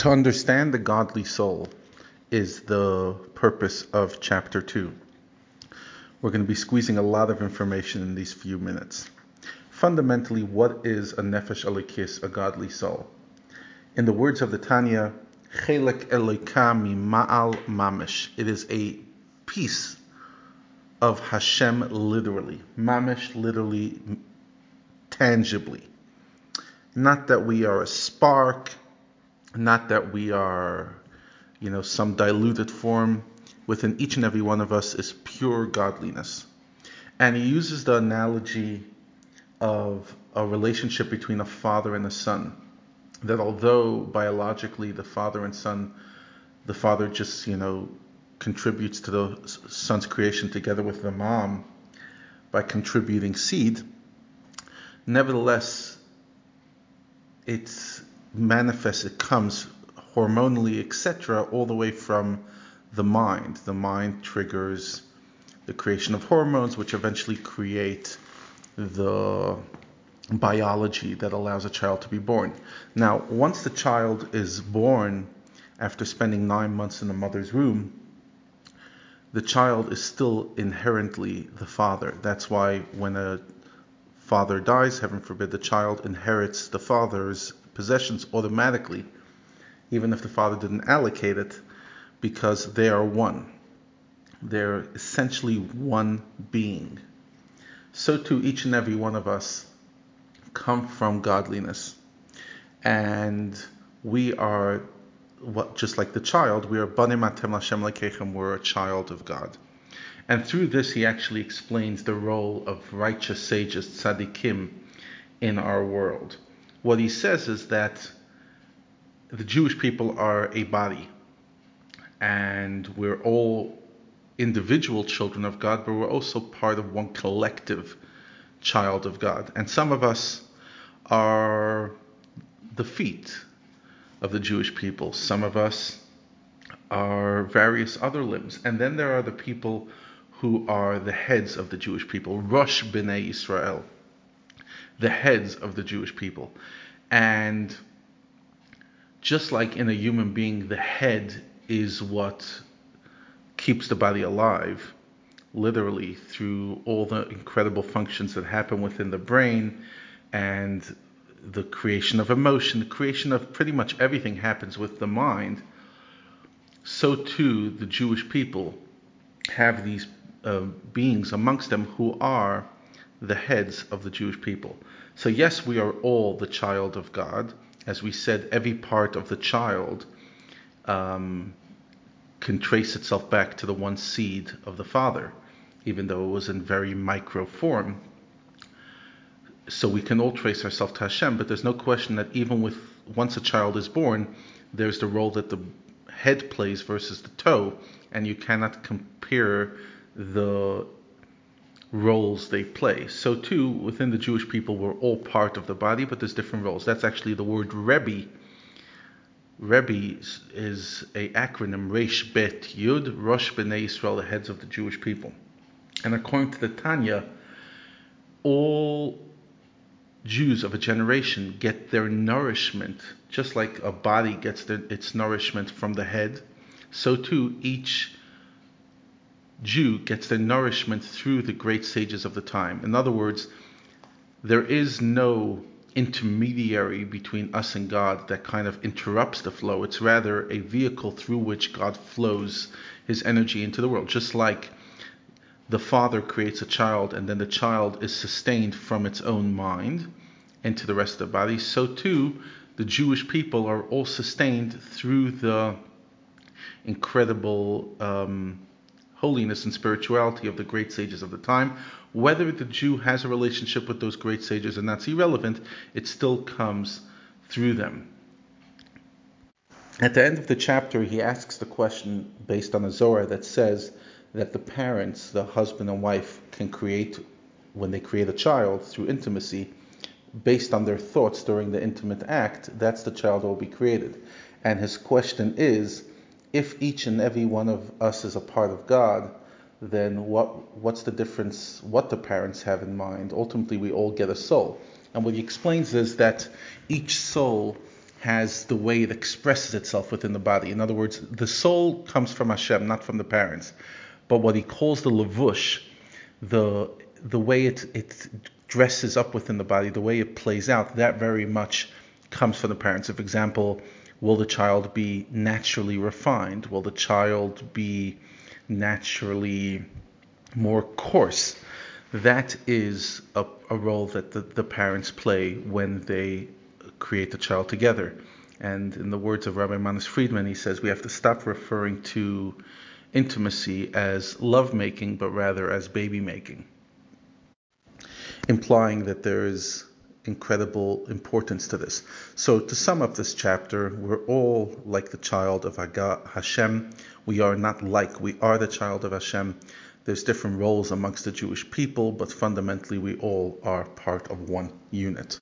To understand the godly soul is the purpose of chapter 2. We're going to be squeezing a lot of information in these few minutes. Fundamentally, what is a nefesh elokis, a godly soul? In the words of the Tanya, chelek Eloka mima'al mamish. It is a piece of Hashem literally. Mamish literally, tangibly. Not that we are a spark, not that we are, you know, some diluted form. Within each and every one of us is pure godliness. And he uses the analogy of a relationship between a father and a son. That although biologically the father and son, the father just, you know, contributes to the son's creation together with the mom by contributing seed, nevertheless, it's manifests, it comes hormonally, etc., all the way from the mind. The mind triggers the creation of hormones, which eventually create the biology that allows a child to be born. Now, once the child is born, after spending nine months in the mother's womb, the child is still inherently the father. That's why when a father dies, heaven forbid, the child inherits the father's possessions automatically, even if the father didn't allocate it, because they are one. They're essentially one being. So too, each and every one of us come from godliness. And we are what just like the child, we are banim atem Hashem lekechem, we're a child of God. And through this, he actually explains the role of righteous sages, tzaddikim, in our world. What he says is that the Jewish people are a body, and we're all individual children of God, but we're also part of one collective child of God. And some of us are the feet of the Jewish people, some of us are various other limbs, and then there are the people who are the heads of the Jewish people, Rosh B'nai Israel the heads of the Jewish people. And just like in a human being, the head is what keeps the body alive, literally through all the incredible functions that happen within the brain and the creation of emotion, the creation of pretty much everything happens with the mind. So too, the Jewish people have these uh, beings amongst them who are the heads of the Jewish people. So, yes, we are all the child of God. As we said, every part of the child um, can trace itself back to the one seed of the Father, even though it was in very micro form. So we can all trace ourselves to Hashem, but there's no question that even with once a child is born, there's the role that the head plays versus the toe, and you cannot compare the roles they play. So too, within the Jewish people, we're all part of the body, but there's different roles. That's actually the word Rebbe. Rebbe is a acronym Resh Bet Yud Rosh Bnei Israel, the heads of the Jewish people. And according to the Tanya, all Jews of a generation get their nourishment, just like a body gets their, its nourishment from the head, so too each Jew gets their nourishment through the great sages of the time. In other words, there is no intermediary between us and God that kind of interrupts the flow. It's rather a vehicle through which God flows his energy into the world. Just like the father creates a child and then the child is sustained from its own mind into the rest of the body, so too the Jewish people are all sustained through the incredible. Um, holiness and spirituality of the great sages of the time. Whether the Jew has a relationship with those great sages and that's irrelevant, it still comes through them. At the end of the chapter, he asks the question based on a Zohar that says that the parents, the husband and wife, can create, when they create a child through intimacy, based on their thoughts during the intimate act, that's the child will be created. And his question is if each and every one of us is a part of God, then what what's the difference what the parents have in mind? Ultimately we all get a soul. And what he explains is that each soul has the way it expresses itself within the body. In other words, the soul comes from Hashem, not from the parents. But what he calls the levush, the the way it it dresses up within the body, the way it plays out, that very much comes from the parents. For example, will the child be naturally refined? Will the child be naturally more coarse? That is a, a role that the, the parents play when they create the child together. And in the words of Rabbi Manis Friedman, he says we have to stop referring to intimacy as love making, but rather as baby making, implying that there is incredible importance to this. So, to sum up this chapter, we're all like the child of Hashem. We are not like, we are the child of Hashem. There's different roles amongst the Jewish people, but fundamentally, we all are part of one unit.